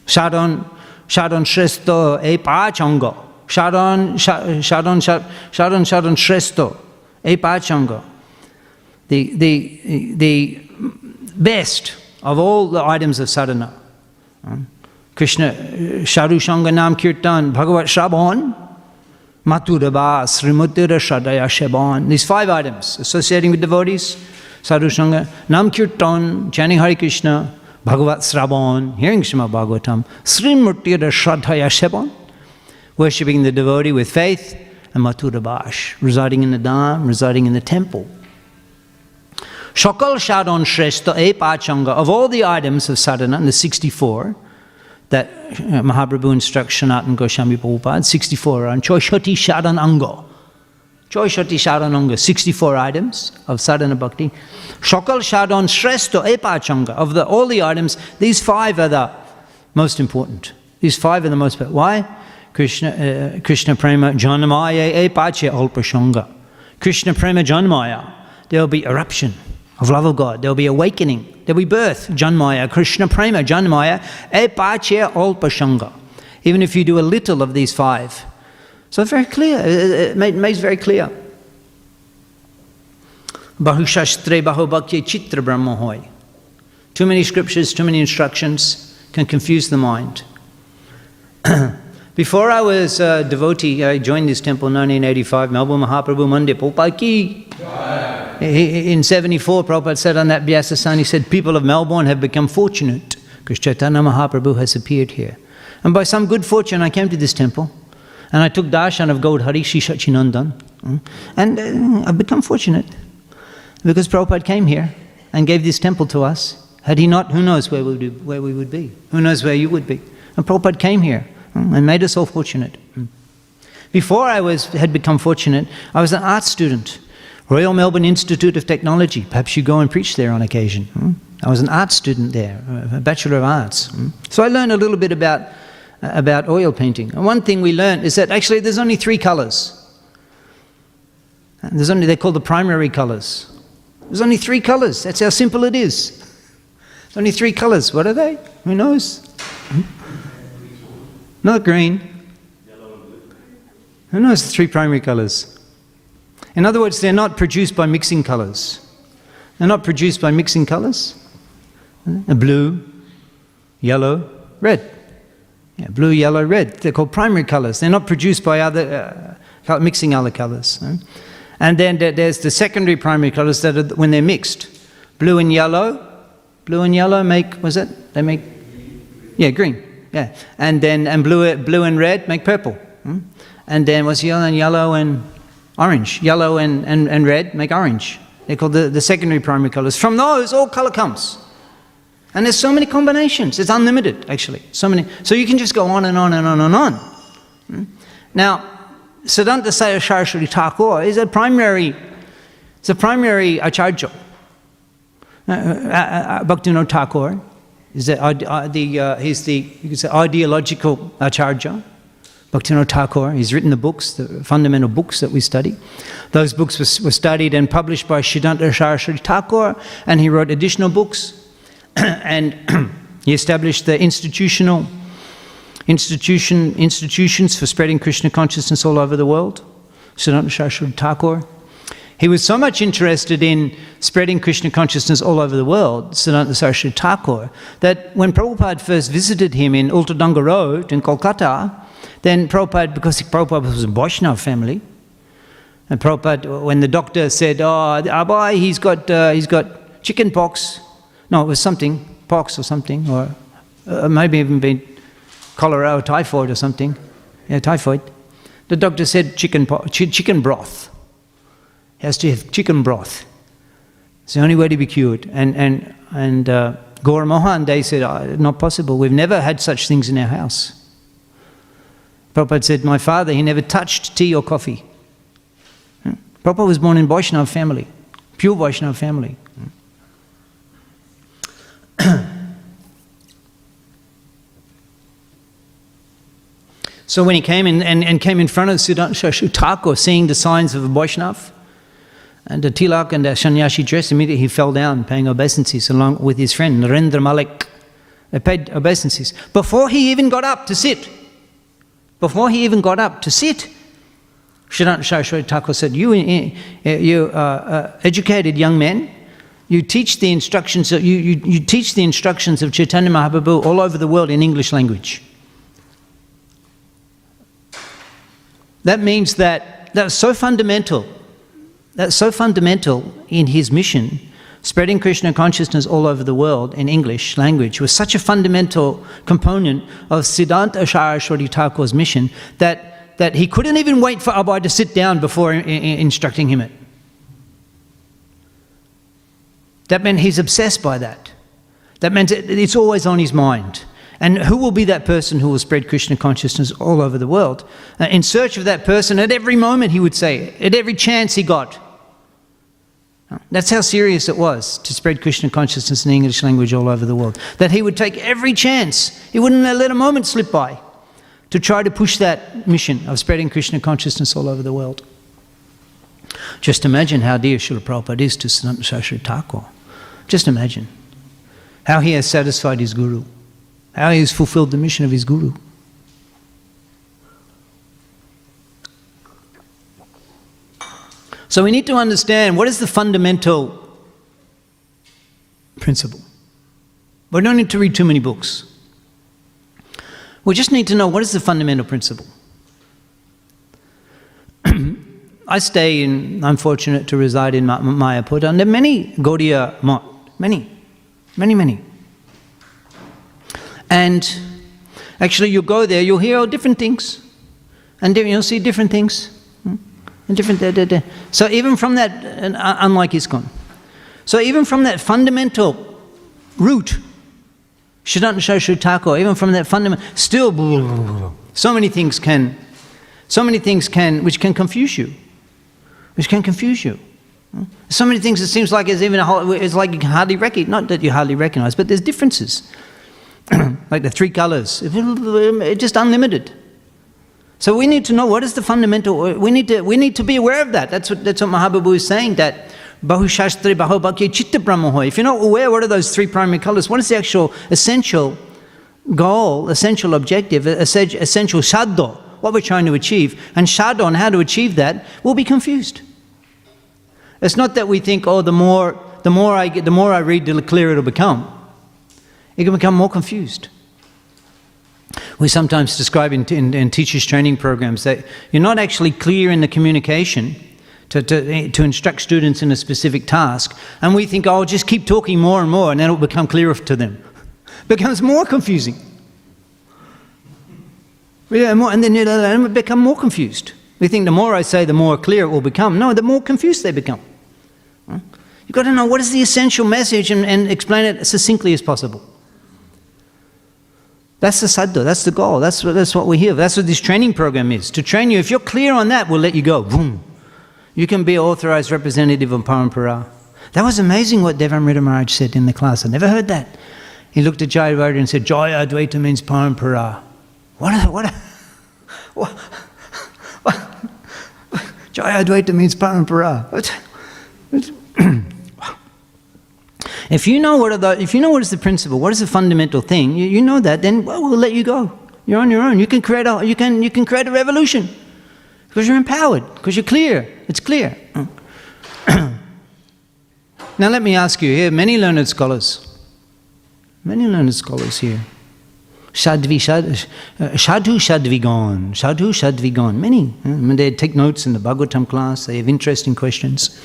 Sharon, Sharon Shresto e pachanga. Sharon, Sharon, Sharon, Sharon, Shresto e pachanga. The, the, the best of all the items of sadhana. Krishna, Sharu Nam Kirtan, Bhagavat Shravan, Maturaba, Srimutira Shadaya Sheban. These five items associating with devotees, Sadhu Shanga, Nam Kirtan, chanting Hare Krishna, Bhagavat Sravan, hearing Srimad Bhagavatam, Srimutira Shadaya Sheban, worshipping the devotee with faith, and Mathura Bash, residing in the Dham, residing in the temple. Shakal Shadon Shrestha E Pachanga, of all the items of sadhana, the 64, that uh, Mahaprabhu instructs Sanatan Goswami Prabhupada, 64 are on Choshati Sharan Anga. Choshati Sharan Anga, 64 items of sadhana bhakti. Shakal Shadon Shrestha E Pachanga, of the, all the items, these five are the most important. These five are the most important. Why? Krishna, uh, Krishna Prema Janmaya E Pache Alpashanga. Krishna Prema Janmaya. There will be eruption of love of God. There will be awakening. There will be birth, Janmaya, Krishna Prema, Janmaya, Epache Alpashanga. Even if you do a little of these five. So very clear, it makes very clear. Bahushastre Bahubhakya Chitra Brahmahoy. Too many scriptures, too many instructions can confuse the mind. <clears throat> Before I was a devotee, I joined this temple in 1985, Melbourne Mahaprabhu Mandir, Popaki. In 74, Prabhupada said on that Vyasa he said, People of Melbourne have become fortunate because Chaitanya Mahaprabhu has appeared here. And by some good fortune, I came to this temple and I took darshan of Gaud Harishi Shachinandan. And uh, I've become fortunate because Prabhupada came here and gave this temple to us. Had he not, who knows where we would, where we would be? Who knows where you would be? And Prabhupada came here and made us all fortunate. Before I was, had become fortunate, I was an art student. Royal Melbourne Institute of Technology. Perhaps you go and preach there on occasion. Hmm? I was an art student there, a Bachelor of Arts. Hmm? So I learned a little bit about, about oil painting. And one thing we learned is that actually there's only three colors. And There's only, they're called the primary colors. There's only three colors. That's how simple it is. There's only three colors. What are they? Who knows? Hmm? Not green. Who knows the three primary colors? In other words, they're not produced by mixing colors. They're not produced by mixing colors. Blue, yellow, red. Yeah, blue, yellow, red. They're called primary colors. They're not produced by other uh, mixing other colors. And then there's the secondary primary colors that are when they're mixed. Blue and yellow. Blue and yellow make was it? They make yeah green. Yeah, and then and blue blue and red make purple. And then what's yellow and yellow and orange. Yellow and, and, and red make orange. They're called the, the secondary primary colors. From those, all color comes. And there's so many combinations. It's unlimited, actually. So many. So you can just go on and on and on and on. Hmm? Now, Siddhanta Saya Saraswati Thakur is a primary, it's a primary acharya. Uh, uh, uh, Bhaktivinoda Thakur is the, uh, the uh, he's the you could say ideological acharya. Bhaktivinoda Thakur. He's written the books, the fundamental books that we study. Those books were, were studied and published by Siddhanta Saraswati Thakur, and he wrote additional books. <coughs> and <clears throat> he established the institutional institution, institutions for spreading Krishna consciousness all over the world. Siddhanta Saraswati Thakur. He was so much interested in spreading Krishna consciousness all over the world, Siddhanta Saraswati Thakur, that when Prabhupada first visited him in Ultadanga Road in Kolkata, then Prabhupada, because Prabhupada was a Vaishnava family, and Prabhupada, when the doctor said, "Oh, Abhay, he's got uh, he's got chicken pox," no, it was something pox or something, or uh, maybe even been cholera or typhoid or something, yeah, typhoid. The doctor said chicken po- ch- chicken broth. He has to have chicken broth. It's the only way to be cured. And and and uh, Gaura Mohan, they said, oh, not possible. We've never had such things in our house. Prabhupada said, My father, he never touched tea or coffee. Hmm? Prabhupada was born in Vaishnava family, pure Vaishnava family. <clears throat> so when he came in and, and came in front of Siddhanta Thakur, seeing the signs of a Vaishnava, And the tilak and the sannyasi dress, immediately he fell down paying obeisances along with his friend Narendra Malik. They paid obeisances. Before he even got up to sit, before he even got up to sit, Sridhar Saraswati Thakur said, You, uh, you uh, uh, educated young men, you teach the instructions of, you, you, you teach the instructions of Chaitanya Mahaprabhu all over the world in English language. That means that that's so fundamental. That's so fundamental in his mission, spreading Krishna consciousness all over the world in English language was such a fundamental component of Siddhanta Saraswati Thakur's mission that, that he couldn't even wait for Abhay to sit down before i- i- instructing him it. That meant he's obsessed by that. That meant it's always on his mind. And who will be that person who will spread Krishna consciousness all over the world? Uh, in search of that person at every moment, he would say, at every chance he got. That's how serious it was to spread Krishna consciousness in English language all over the world. That he would take every chance, he wouldn't let a moment slip by to try to push that mission of spreading Krishna consciousness all over the world. Just imagine how dear Srila Prabhupada is to Saraswati Thakur. Just imagine how he has satisfied his guru, how he has fulfilled the mission of his guru. So we need to understand what is the fundamental principle. We don't need to read too many books. We just need to know what is the fundamental principle. <clears throat> I stay in, I'm fortunate to reside in Ma- Mayapur, and there are many Gaudiya Math, many, many, many. And actually, you go there, you'll hear different things, and you'll see different things, hmm? and different. Da, da, da. So even from that, uh, unlike ISKCON, so even from that fundamental root, Saraswati Thakur, even from that fundamental, still, so many things can, so many things can, which can confuse you, which can confuse you. So many things it seems like it's even a whole, it's like you can hardly recognize, not that you hardly recognize, but there's differences. <clears throat> like the three colors, it's just unlimited. So we need to know what is the fundamental, we need to, we need to be aware of that. That's what, that's what Mahaprabhu is saying, that Bahushastri Chitta. If you're not aware what are those three primary colors, what is the actual essential goal, essential objective, essential shaddo, what we're trying to achieve, and shaddo on how to achieve that, we'll be confused. It's not that we think, oh, the more, the more I get, the more I read, the clearer it'll become. It can become more confused. We sometimes describe in, in, in teachers' training programs that you're not actually clear in the communication to, to, to instruct students in a specific task, and we think, oh, just keep talking more and more, and then it'll become clearer to them. <laughs> becomes more confusing. Yeah, more, and then it'll become more confused. We think the more I say, the more clear it will become. No, the more confused they become. You've got to know what is the essential message and, and explain it as succinctly as possible. That's the sadhu, that's the goal, that's what, that's what we're here. That's what this training program is. To train you, if you're clear on that, we'll let you go. Boom. You can be authorized representative of Parampara. That was amazing what Devamrita Maharaj said in the class. I never heard that. He looked at Jaya Advaita and said, Jaya Advaita means Parampara. What a, what a, what, what, Jaya Advaita means Parampara. If you know what the, if you know what is the principle, what is the fundamental thing, you, you know that, then well, we'll let you go. You're on your own. You can create a, you can, you can create a revolution because you're empowered, because you're clear. It's clear. <clears throat> now let me ask you here, many learned scholars, many learned scholars here. Shadvi, shad, uh, Shadhu Shadvigan, Shadhu Shadvigan, many. I they take notes in the Bhagavatam class, they have interesting questions.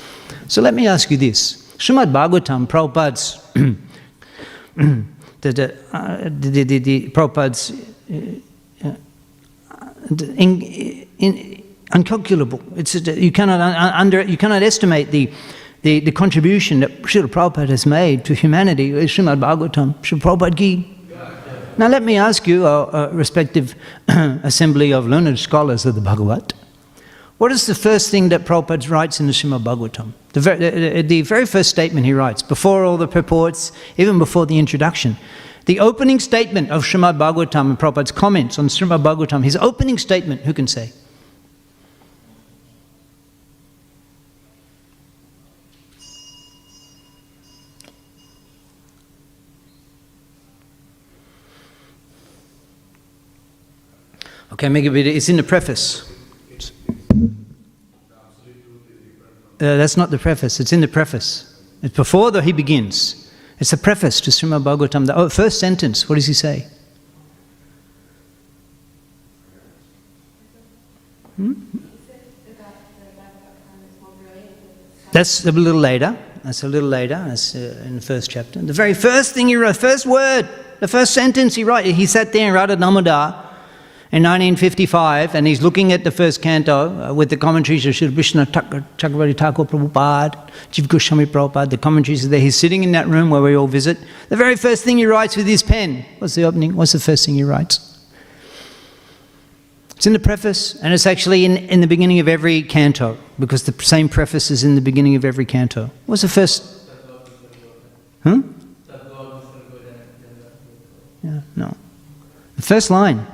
So let me ask you this. Srimad Bhagavatam, Prabhupada's, <clears throat> the, the, uh, the, the, the, Prabhupada's uh, in, in, uncalculable. It's, you, cannot under, you cannot estimate the, the, the contribution that Srila Prabhupada has made to humanity. Srimad Bhagavatam, Srila Prabhupada. Now let me ask you, our, a respective <clears throat> assembly of learned scholars of the Bhagavat, what is the first thing that Prabhupada writes in the Srimad Bhagavatam? The, ver- the, the very first statement he writes, before all the purports, even before the introduction. The opening statement of Srimad Bhagavatam and Prabhupada's comments on Srimad Bhagavatam, his opening statement, who can say? Okay, make a bit. it's in the preface. Uh, that's not the preface, it's in the preface. It's before the, he begins. It's a preface to Srimad Bhagavatam. The oh, first sentence, what does he say? Hmm? That's a little later. That's a little later. That's uh, in the first chapter. The very first thing he wrote, first word, the first sentence he wrote, he sat there and wrote a Damodar in 1955, and he's looking at the first canto uh, with the commentaries of Sri Vishnu Chakravarti Thakur Prabhupada, Jiva Goswami Prabhupada, the commentaries are there. He's sitting in that room where we all visit. The very first thing he writes with his pen, what's the opening? What's the first thing he writes? It's in the preface, and it's actually in, in the beginning of every canto, because the same preface is in the beginning of every canto. What's the first? Huh? Yeah, no. The first line,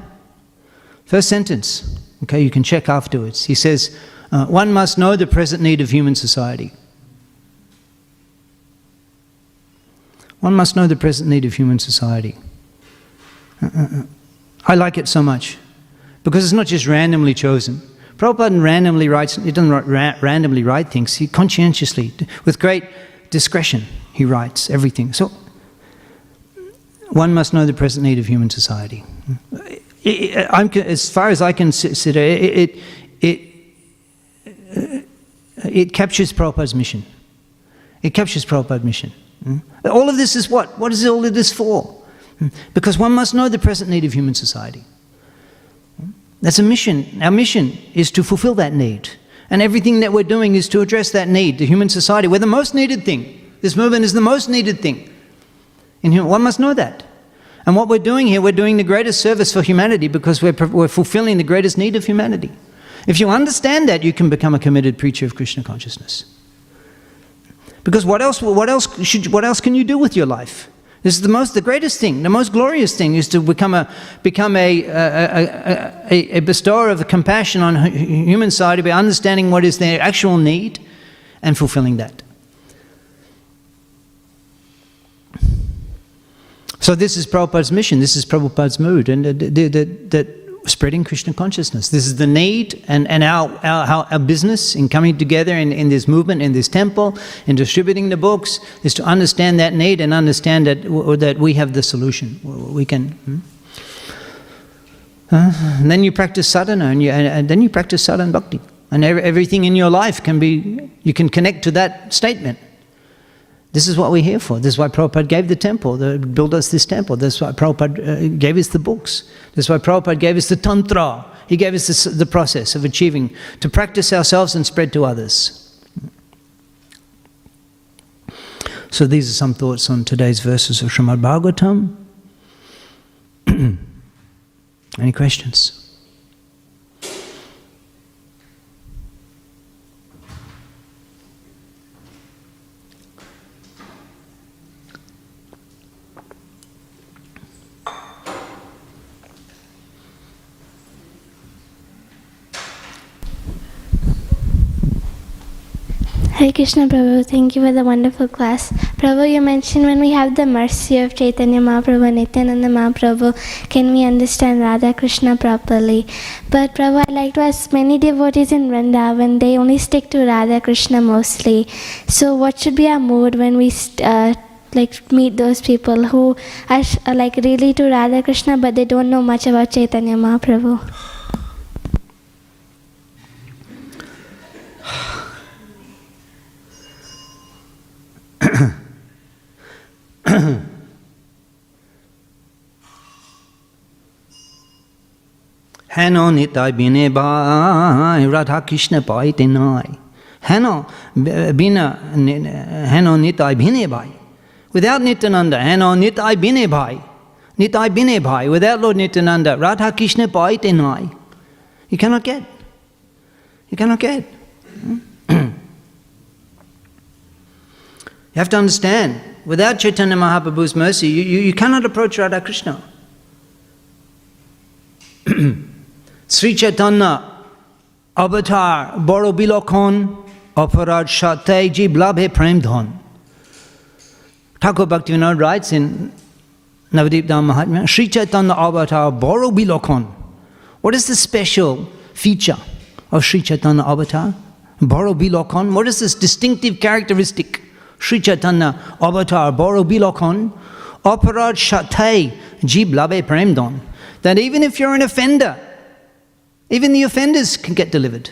first sentence, okay, you can check afterwards. He says, uh, One must know the present need of human society. One must know the present need of human society. Uh, uh, uh. I like it so much. Because it's not just randomly chosen. Prabhupada randomly writes, he doesn't ra- randomly write things, he conscientiously, with great discretion, he writes everything. So, one must know the present need of human society. It, uh, as far as I can consider, it, it, it, uh, it captures Prabhupada's mission. It captures Prabhupada's mission. Hmm? All of this is what? What is all of this for? Hmm? Because one must know the present need of human society. Hmm? That's a mission. Our mission is to fulfill that need. And everything that we're doing is to address that need. The human society, we're the most needed thing. This movement is the most needed thing. In human, one must know that. And what we're doing here, we're doing the greatest service for humanity because we're, we're fulfilling the greatest need of humanity. If you understand that, you can become a committed preacher of Krishna consciousness. Because what else, what else, should, what else can you do with your life? This is the most, the greatest thing, the most glorious thing is to become a, become a, a, a, a bestower of compassion on human society by understanding what is their actual need and fulfilling that. So this is Prabhupada's mission, this is Prabhupada's mood, and that spreading Krishna consciousness. This is the need and, and our, our, our business in coming together in, in this movement, in this temple, in distributing the books, is to understand that need and understand that, that we have the solution. We can. Hmm? Uh, and then you practice sadhana, and, you, and then you practice sadhana bhakti. And every, everything in your life can be, you can connect to that statement. This is what we're here for. This is why Prabhupada gave the temple, the, build us this temple. This is why Prabhupada uh, gave us the books. This is why Prabhupada gave us the tantra. He gave us this, the process of achieving, to practice ourselves and spread to others. So these are some thoughts on today's verses of Srimad Bhagavatam. <clears throat> Any questions? Hare Krishna Prabhu, thank you for the wonderful class. Prabhu, you mentioned when we have the mercy of Chaitanya Mahaprabhu and Nityananda Mahaprabhu, can we understand Radha Krishna properly? But Prabhu, I'd like to ask many devotees in Vrindavan, they only stick to Radha Krishna mostly. So what should be our mood when we uh, like meet those people who are like really to Radha Krishna but they don't know much about Chaitanya Mahaprabhu? হেন নিতাই বিনে by Radha Krishna পাইতে নাই হেন বিনা হেন নিতাই ভিনে ভাই without Nityananda হেন নিতাই বিনে ভাই নিতাই বিনে ভাই without Lord Nityananda Radha Krishna পাইতে নাই you cannot get you cannot get you have to understand without Chaitanya Mahaprabhu's mercy you, you, you cannot approach Radha Krishna <clears throat> Sri Chaitanya, Avatar, Borobilokon Bilokon, Shateji Blabhe Premdhan. Thakur Bhaktivinoda writes in Navadip Dham Mahatmya, Sri Chaitanya Avatar Borobilokon. What is the special feature of Sri Chaitanya Avatar? Borobilokon? What is this distinctive characteristic? Sri Chaitanya Avatar Borobilokon, Bilokon. Aparad Shatai Jib Labe Premdon. That even if you're an offender, even the offenders can get delivered.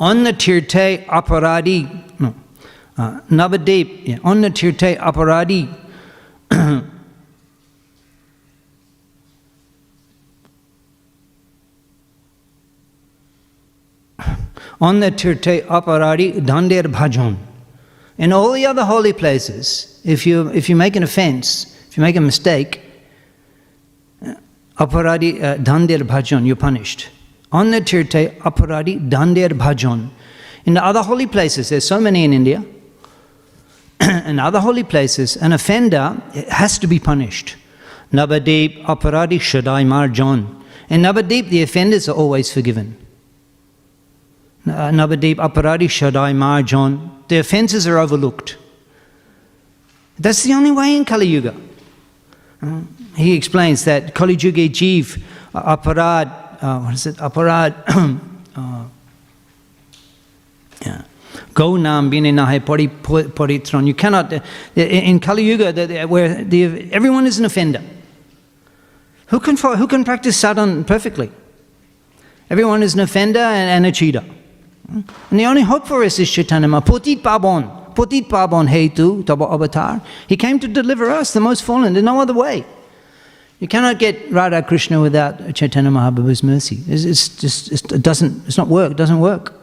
On the Tirte Aparadi, no, uh, Navadip, yeah, on the Tirte Aparadi, <coughs> on the Tirte Aparadi Dander Bhajan. In all the other holy places, if you, if you make an offense, if you make a mistake, aparadi uh, bhajan, you're punished. On the tirte aparadi dander bhajan. In the other holy places, there's so many in India, <clears throat> in other holy places, an offender has to be punished. Navadip aparadi shadai marjan. In Navadip, the offenders are always forgiven. Uh, Navadip aparadi shadai marjan. The offenses are overlooked. That's the only way in Kali Yuga. He explains that Kali Yuga Jeev uh, aparad, uh, what is it? Aparad, <clears throat> uh, yeah. Go nam bine nahe pari paritron. You cannot, uh, in Kali Yuga, the- where the, everyone is an offender. Who can, who can practice sadhan perfectly? Everyone is an offender and, and a cheater. And the only hope for us is Chaitanya Mahaprabhu. Potit Pabon. Potit Pabon Hetu, Taba Avatar. He came to deliver us, the most fallen. There's no other way. You cannot get Radha Krishna without Chaitanya Mahaprabhu's mercy. It's, it's just, it's, it doesn't, it's not work, it doesn't work.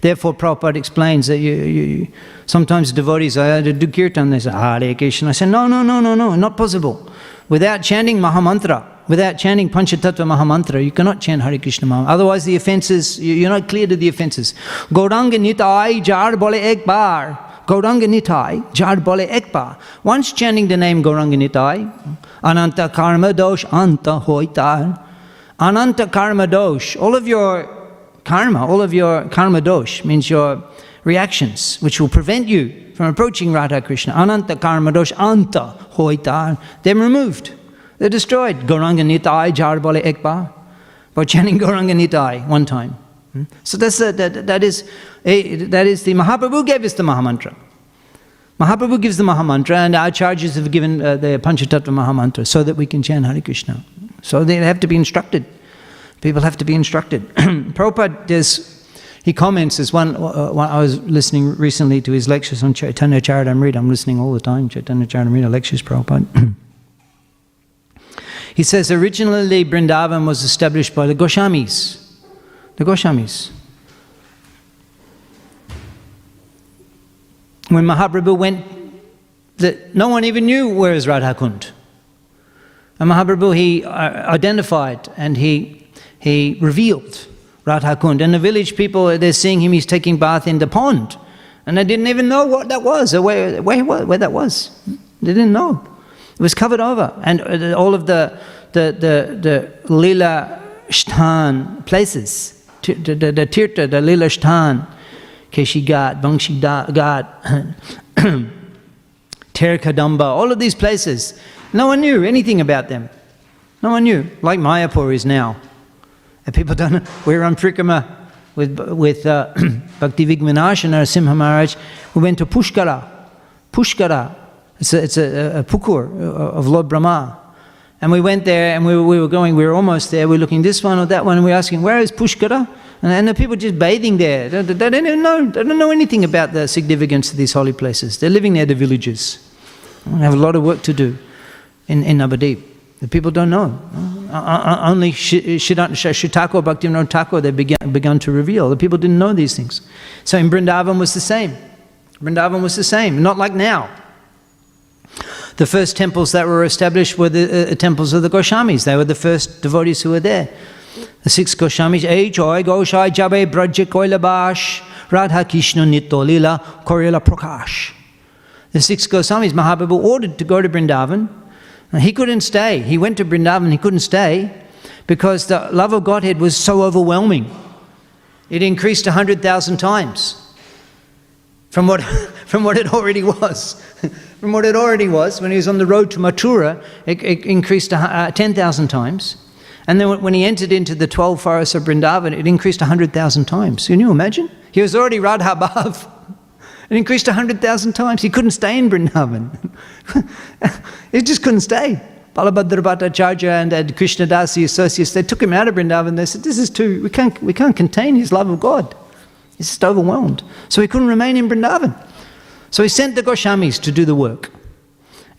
Therefore, Prabhupada explains that you, you, sometimes devotees, I do kirtan, they say, Hare Krishna. I say, no, no, no, no, no, not possible. Without chanting Mahamantra, without chanting Panchatattva Mahamantra, you cannot chant Hare Krishna Mahamantra. Otherwise, the offenses, you- you're not clear to the offenses. Gauranga Nitai Jar Bole Ek Bar. Gauranga Nitai Jar Bole Ek Bar. Once chanting the name Gauranga Nitai, Ananta Karma Dosh Anta Hoitar. Ananta Karma Dosh. All of your karma, all of your karma dosh means your reactions, which will prevent you from approaching Radha Krishna. Ananta karma dosh anta hoitar. They're removed. They're destroyed. Gauranga nitai jar bole ekbar. By chanting Gauranga nitai one time. Hmm? So that's the, that, that, is, eh, that is the Mahaprabhu gave us the Mahamantra. Mahaprabhu gives the Mahamantra, and acharyas have given uh, the Panchatattva Mahamantra so that we can chant Hare Krishna. So they have to be instructed. People have to be instructed. <clears throat> Prabhupada does, he comments as one, uh, one, I was listening recently to his lectures on Chaitanya Charitamrita. I'm listening all the time, Chaitanya Charitamrita lectures, Prabhupada. <clears throat> he says originally Brindavan was established by the Goswamis. The Goswamis. When Mahaprabhu went, that no one even knew where is Radhakund. And Mahaprabhu, he uh, identified and he, he revealed Radhakund. And the village people, they're seeing him, he's taking bath in the pond. And they didn't even know what that was, or where, where, where that was. They didn't know. It was covered over. And uh, all of the, the, the, the Lila Shtan places, the, Tirtha, the Lila Shtan, Keshi Ghat, Bangshi Ghat, <clears throat> Terkadamba, all of these places. No one knew anything about them. No one knew, like Mayapur is now. And people <laughs> don't know. We're on Prikrama with, with uh, <clears throat> Bhakti Vigvinash and Narasimha Maharaj. We went to Pushkara. Pushkara. It's a, it's a, a pukur of Lord Brahma. And we went there and we were, we were going, we were almost there. We were looking this one or that one and we were asking, where is Pushkara? And, and the people just bathing there. They, they, don't even know, they don't know anything about the significance of these holy places. They're living near the villages. They have a lot of work to do in, in Navadip. The people don't know. Uh, uh, only Shitako Bhaktivinoda Thakur they began, begun to reveal. The people didn't know these things. So in Vrindavan was the same. Vrindavan was the same, not like now. The first temples that were established were the uh, temples of the Goshamis. They were the first devotees who were there. The six Goshamis, Ei Joy Goshai Jabe Braja Koilabash Radha Krishna Nitolila Korila Prakash. The six Goswamis, Mahaprabhu ordered to go to Vrindavan. And he couldn't stay. He went to Vrindavan, he couldn't stay because the love of Godhead was so overwhelming. It increased 100,000 times. from what, <laughs> from what it already was. <laughs> from what it already was, when he was on the road to Mathura, it, it increased uh, 10,000 times. And then when he entered into the 12 forests of Vrindavan, it increased 100,000 times. Can you imagine? He was already Radha <laughs> Bhav. It increased 100,000 times. He couldn't stay in Vrindavan. <laughs> he just couldn't stay. Balabhadra Bhattacharya and, and Krishna Das, the associates, they took him out of Vrindavan. They said, This is too, we can't, we can't contain his love of God. He's just overwhelmed. So he couldn't remain in Vrindavan. So he sent the Goswamis to do the work.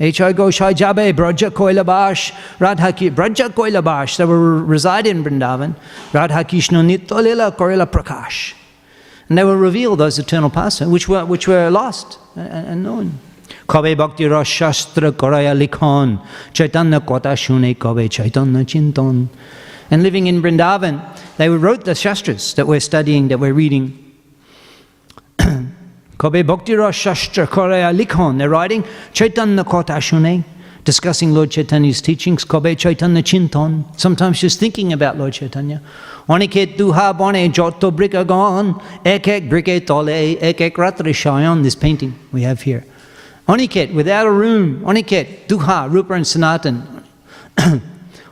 H.I. Goshai Jabe, Braja Koilabash, Radha Ki, Braja Koilabash, they were residing in Vrindavan. Radha Krishna Nitolila Korila Prakash. And they will reveal those eternal paths which were, which were lost and, and known. কবে ভক্তি রস শাস্ত্র করায়া লিখন চৈতন্য কথা শুনে কবে চৈতন্য চিন্তন And living in Vrindavan, they wrote the shastras that we're studying, that we're reading. Kobe Bhakti Shastra Korea Likhon, they're writing Chaitanya Kota Ashune, discussing Lord Chaitanya's teachings, Kobe Chaitanya Chinton, sometimes just thinking about Lord Chaitanya. Oniket duha bone joto brigagon, ekek brike tole, ekek ratri shayan, this painting we have here. Oniket, without a room, Oniket, duha, Rupa and Sanatan. <coughs>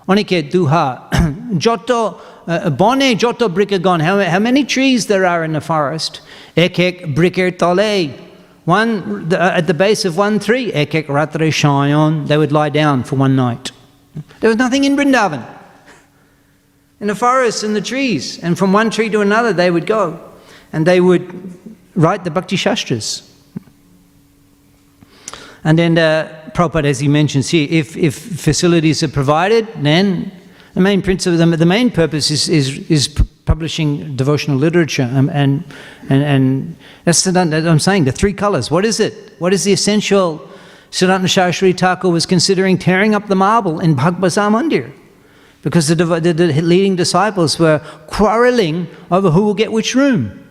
Oniket duha, <coughs> joto bone joto brikagon, how, many trees there are in the forest? Ek ek briker tole, one uh, at the base of one tree, ekek ratre shayon, they would lie down for one night. There was nothing in Vrindavan. In the forests and the trees, and from one tree to another they would go, and they would write the Bhakti Shastras. And then uh, Prabhupada, as he mentions here, if, if facilities are provided, then the main principle, the, the main purpose is, is, is publishing devotional literature. Um, and, and, and that's the, I'm saying, the three colors. What is it? What is the essential? Siddhanta Shastri Thakur was considering tearing up the marble in Bhagavasa Mandir because the, the, the leading disciples were quarreling over who will get which room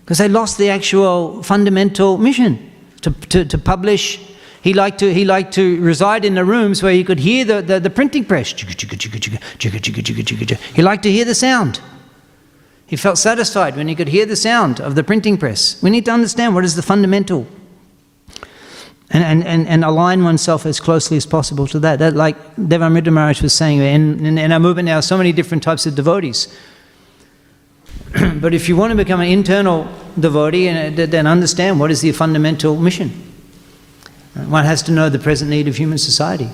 because they lost the actual fundamental mission to, to, to publish. He liked to, he liked to reside in the rooms where he could hear the, the, the printing press. He liked to hear the sound. He felt satisfied when he could hear the sound of the printing press. We need to understand what is the fundamental and, and, and, align oneself as closely as possible to that. that like Devamrita Maharaj was saying, in, in, in our movement now, so many different types of devotees. <clears throat> but if you want to become an internal devotee, and then understand what is the fundamental mission. One has to know the present need of human society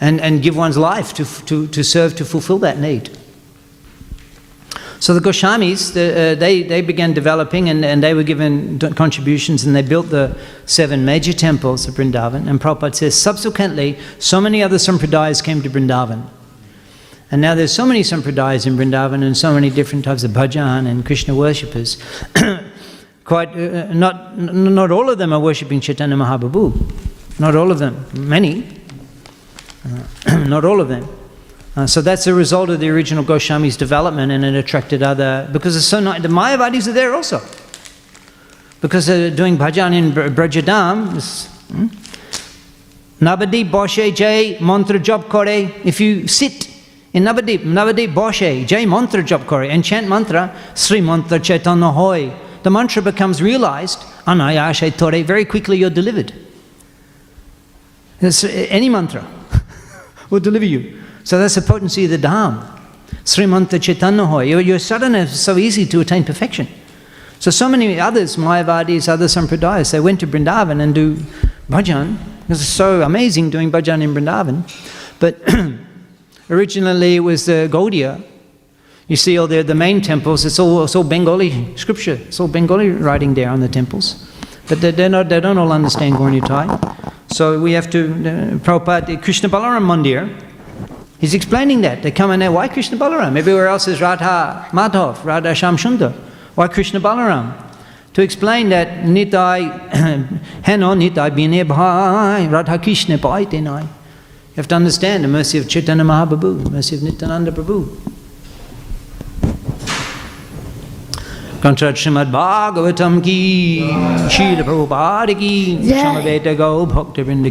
and, and give one's life to, to, to serve to fulfill that need. So the Goswamis, the, uh, they, they began developing and, and they were given contributions and they built the seven major temples of Vrindavan. And Prabhupada says, subsequently, so many other sampradayas came to Vrindavan. And now there's so many sampradayas in Vrindavan and so many different types of bhajan and Krishna worshippers. <coughs> Quite, uh, not, not all of them are worshipping Chaitanya Mahaprabhu. Not all of them. Many. Uh, <clears throat> not all of them. Uh, so that's a result of the original Goswami's development and it attracted other, because it's so nice, the Mayavadis are there also. Because they're doing bhajan in Br- Brajadam, this, hmm? Navadip Boshe Jai Mantra Job Kore, if you sit in Navadip, Navadip Boshe Jai Mantra Job Kore and chant mantra, Sri Mantra Chaitanya Hoy, the mantra becomes realized, Anayashe Tore, very quickly you're delivered. Any mantra <laughs> will deliver you. So that's the potency of the Dham. Srimanta Chaitanya Hoy. Your, your sadhana is so easy to attain perfection. So, so many others, Mayavadis, other sampradayas, they went to Vrindavan and do bhajan. It's so amazing doing bhajan in Vrindavan. But <clears throat> originally it was the Gaudiya. You see all the, the main temples, it's all, it's all Bengali scripture. It's all Bengali writing there on the temples. But they, they're not, they don't all understand Gaurnitai. So we have to, uh, Prabhupada, Krishna Balaram Mandir, He's explaining that. They come in there, why Krishna Balaram? Everywhere else is Radha Madhav, Radha Shyamsundar. Why Krishna Balaram? To explain that Nitai, <clears throat> Heno Nitai Bine Bhai, Radha Krishna Bhai Tenai. You have to understand the mercy of Chaitanya Mahaprabhu, mercy of Nityananda Prabhu. Kantrat Srimad Bhagavatam ki, Srila Prabhupada ki, Jai. Samaveta Gau Bhakta Vrinda